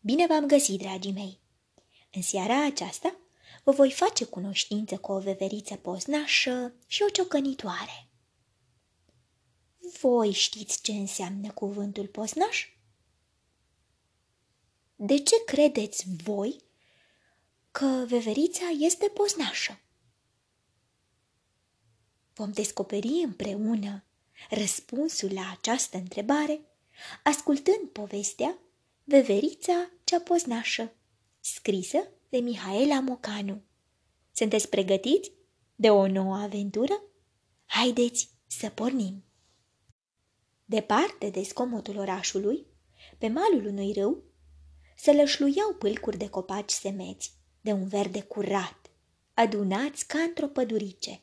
Bine v-am găsit, dragii mei! În seara aceasta vă voi face cunoștință cu o veveriță poznașă și o ciocănitoare. Voi știți ce înseamnă cuvântul poznaș? De ce credeți voi că veverița este poznașă? Vom descoperi împreună răspunsul la această întrebare, ascultând povestea Veverița cea poznașă, scrisă de Mihaela Mocanu. Sunteți pregătiți de o nouă aventură? Haideți să pornim! Departe de scomotul orașului, pe malul unui râu, se lășluiau pâlcuri de copaci semeți, de un verde curat, adunați ca într-o pădurice.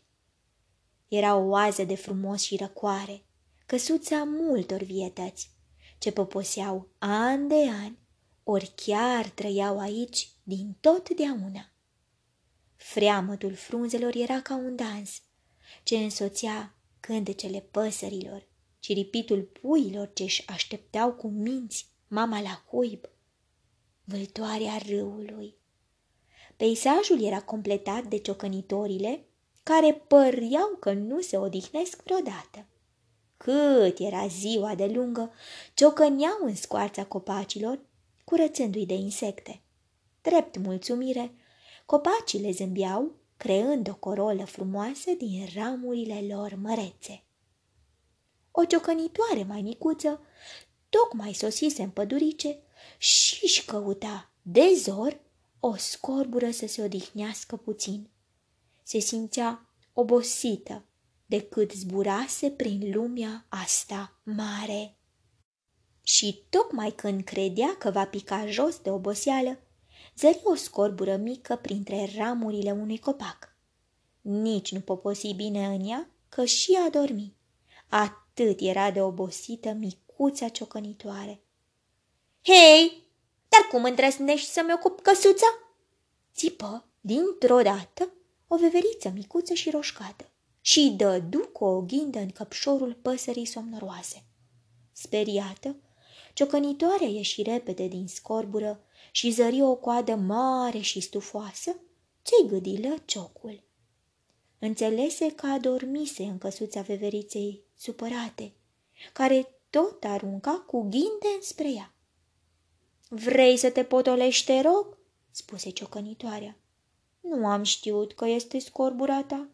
Era o oază de frumos și răcoare, căsuța multor vietăți, ce poposeau ani de ani, ori chiar trăiau aici din totdeauna. Freamătul frunzelor era ca un dans, ce însoțea cântecele păsărilor, ciripitul puilor ce-și așteptau cu minți mama la cuib, vâltoarea râului. Peisajul era completat de ciocănitorile care păreau că nu se odihnesc vreodată. Cât era ziua de lungă, ciocăneau în scoarța copacilor, curățându-i de insecte. Drept mulțumire, copacile zâmbiau, creând o corolă frumoasă din ramurile lor mărețe. O ciocănitoare mai micuță tocmai sosise în pădurice și își căuta de zor o scorbură să se odihnească puțin. Se simțea obosită de cât zburase prin lumea asta mare. Și tocmai când credea că va pica jos de oboseală, zări o scorbură mică printre ramurile unui copac. Nici nu poposi bine în ea, că și a dormi. Atât era de obosită micuța ciocănitoare. Hei, dar cum îndrăznești să-mi ocup căsuța? Țipă, dintr-o dată, o veveriță micuță și roșcată și dădu cu o ghindă în căpșorul păsării somnoroase. Speriată, ciocănitoarea ieși repede din scorbură și zări o coadă mare și stufoasă ce-i gâdilă ciocul. Înțelese că adormise în căsuța veveriței supărate, care tot arunca cu ghinde spre ea. Vrei să te potolești, te rog?" spuse ciocănitoarea. Nu am știut că este scorbura ta.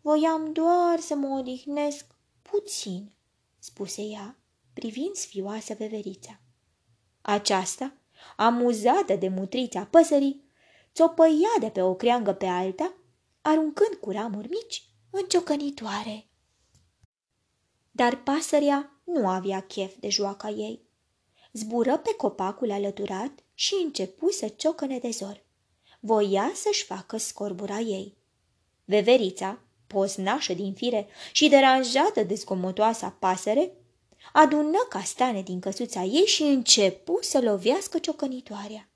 Voiam doar să mă odihnesc puțin, spuse ea, privind sfioasă veverița. Aceasta, amuzată de mutrița păsării, țopăia de pe o creangă pe alta, aruncând cu ramuri mici în ciocănitoare. Dar pasărea nu avea chef de joaca ei. Zbură pe copacul alăturat și începu să ciocăne de zor. Voia să-și facă scorbura ei. Veverița, poznașă din fire și deranjată de zgomotoasa pasăre, adună castane din căsuța ei și începu să lovească ciocănitoarea.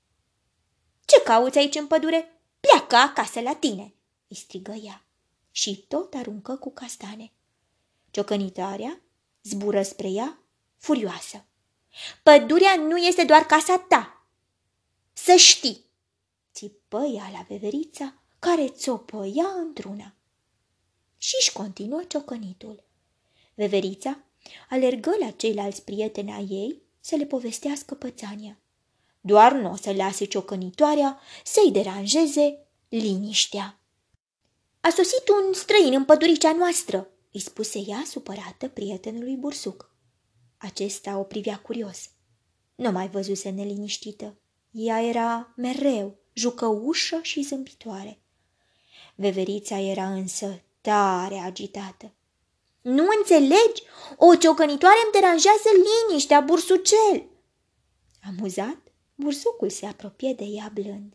Ce cauți aici în pădure? Pleacă acasă la tine!" îi strigă ea și tot aruncă cu castane. Ciocănitoarea zbură spre ea, furioasă. Pădurea nu este doar casa ta. Să știi, țipă ea la veverița care țopăia într-una și-și continuă ciocănitul. Veverița alergă la ceilalți prieteni ai ei să le povestească pățania. Doar nu o să lase ciocănitoarea să-i deranjeze liniștea. A sosit un străin în păduricea noastră, îi spuse ea supărată prietenului Bursuc. Acesta o privea curios. Nu mai văzuse neliniștită. Ea era mereu jucăușă și zâmbitoare. Veverița era însă tare agitată. Nu înțelegi? O ciocănitoare îmi deranjează liniștea, bursucel!" Amuzat, bursucul se apropie de ea blând.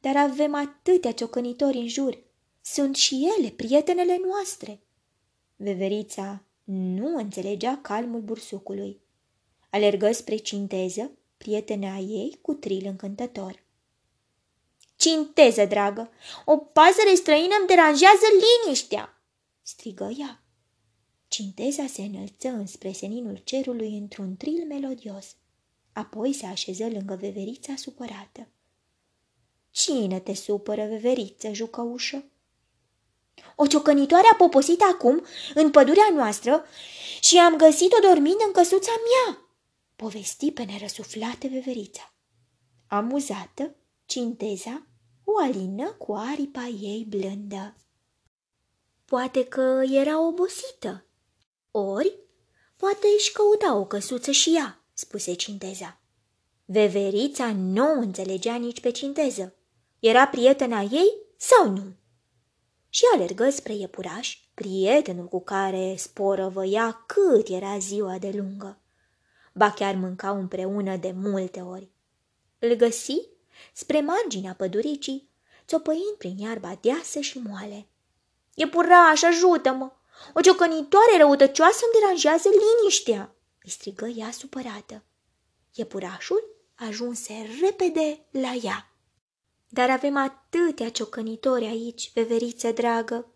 Dar avem atâtea ciocănitori în jur. Sunt și ele prietenele noastre. Veverița nu înțelegea calmul bursucului. Alergă spre cinteză, prietena ei cu tril încântător. Cinteză, dragă, o pasăre străină îmi deranjează liniștea!" strigă ea. Cinteza se înălță înspre seninul cerului într-un tril melodios. Apoi se așeză lângă veverița supărată. Cine te supără, veveriță, jucăușă? O ciocănitoare a poposit acum în pădurea noastră și am găsit-o dormind în căsuța mea, povesti pe nerăsuflată veverița. Amuzată, Cinteza o alină cu aripa ei blândă. Poate că era obosită, ori poate își căuta o căsuță și ea, spuse Cinteza. Veverița nu înțelegea nici pe Cinteză. Era prietena ei sau nu? Și alergă spre iepuraș, prietenul cu care sporăvăia cât era ziua de lungă. Ba chiar mâncau împreună de multe ori. Îl găsi spre marginea păduricii, țopăind prin iarba deasă și moale. Iepuraș, ajută-mă! O ciocănitoare răutăcioasă îmi deranjează liniștea!" îi strigă ea supărată. Iepurașul ajunse repede la ea. Dar avem atâtea ciocănitori aici, veveriță dragă,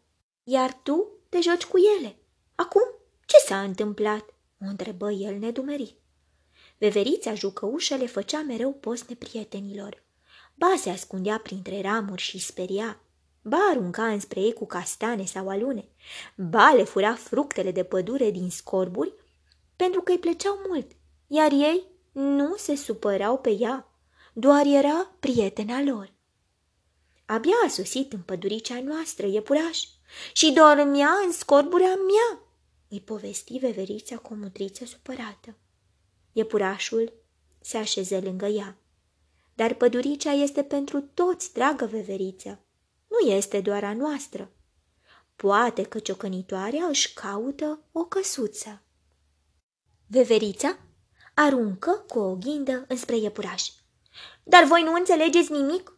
iar tu te joci cu ele. Acum, ce s-a întâmplat?" o întrebă el nedumerit. Veverița jucăușă le făcea mereu post neprietenilor. Ba se ascundea printre ramuri și speria, ba arunca înspre ei cu castane sau alune, ba le fura fructele de pădure din scorburi, pentru că îi plăceau mult, iar ei nu se supărau pe ea, doar era prietena lor. Abia a sosit în păduricea noastră, iepuraș, și dormea în scorburea mea, îi povesti veverița cu o mutriță supărată. Iepurașul se așeză lângă ea. Dar păduricea este pentru toți, dragă veveriță. Nu este doar a noastră. Poate că ciocănitoarea își caută o căsuță. Veverița aruncă cu o ghindă înspre iepuraș. Dar voi nu înțelegeți nimic?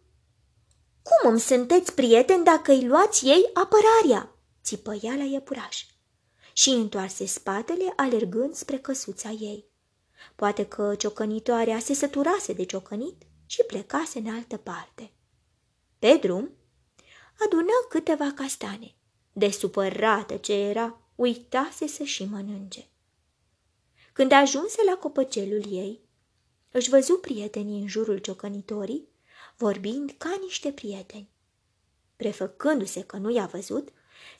Cum îmi sunteți prieteni dacă îi luați ei apărarea? țipă ea la iepuraș. Și întoarse spatele alergând spre căsuța ei. Poate că ciocănitoarea se săturase de ciocănit și plecase în altă parte. Pe drum, adună câteva castane. De supărată ce era, uitase să și mănânce. Când ajunse la copăcelul ei, își văzu prietenii în jurul ciocănitorii, vorbind ca niște prieteni. Prefăcându-se că nu i-a văzut,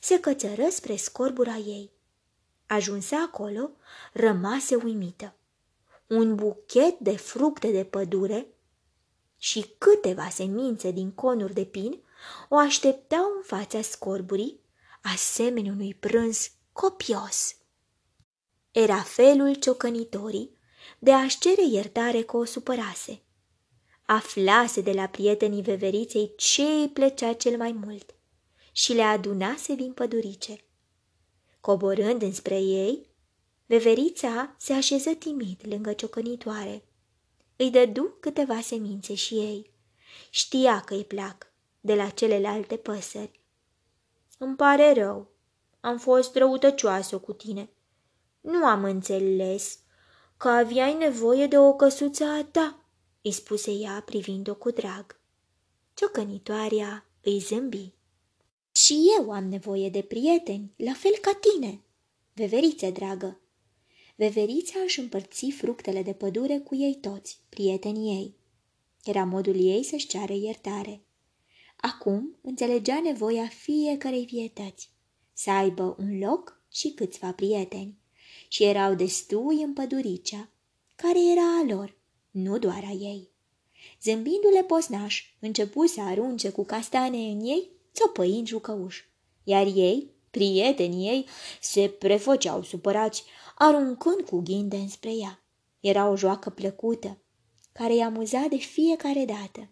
se cățără spre scorbura ei. Ajunse acolo, rămase uimită. Un buchet de fructe de pădure și câteva semințe din conuri de pin o așteptau în fața scorburii, asemenea unui prânz copios. Era felul ciocănitorii de a-și cere iertare că o supărase. Aflase de la prietenii veveriței ce îi plăcea cel mai mult și le adunase din pădurice. Coborând înspre ei, veverița se așeză timid lângă ciocănitoare. Îi dădu câteva semințe și ei. Știa că îi plac de la celelalte păsări. Îmi pare rău, am fost răutăcioasă cu tine. Nu am înțeles că aveai nevoie de o căsuță a ta, îi spuse ea privind-o cu drag. Ciocănitoarea îi zâmbi. Și eu am nevoie de prieteni, la fel ca tine, veveriță dragă. Veverița își împărți fructele de pădure cu ei toți, prietenii ei. Era modul ei să-și ceară iertare. Acum înțelegea nevoia fiecarei vietăți, să aibă un loc și câțiva prieteni și erau destui în păduricea, care era a lor, nu doar a ei. Zâmbindu-le posnaș, începu să arunce cu castane în ei, țopăind jucăuș, iar ei, prietenii ei, se prefăceau supărați, aruncând cu ghinde înspre ea. Era o joacă plăcută, care îi amuza de fiecare dată.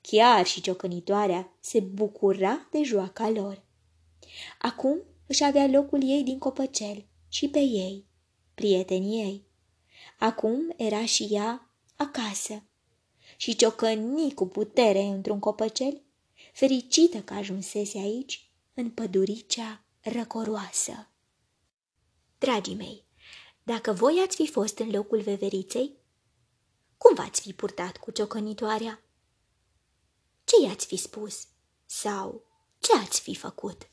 Chiar și ciocănitoarea se bucura de joaca lor. Acum își avea locul ei din copăcel și pe ei, prietenii ei. Acum era și ea acasă și ciocăni cu putere într-un copăcel, fericită că ajunsese aici, în păduricea răcoroasă. Dragii mei, dacă voi ați fi fost în locul veveriței, cum v-ați fi purtat cu ciocănitoarea? Ce i-ați fi spus? Sau ce ați fi făcut?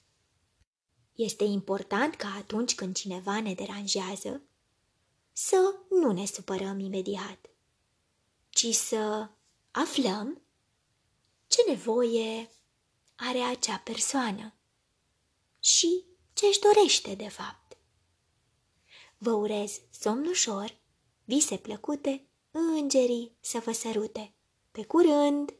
Este important ca atunci când cineva ne deranjează să nu ne supărăm imediat, ci să aflăm ce nevoie are acea persoană și ce își dorește de fapt. Vă urez somn ușor, vise plăcute, îngerii să vă sărute. Pe curând!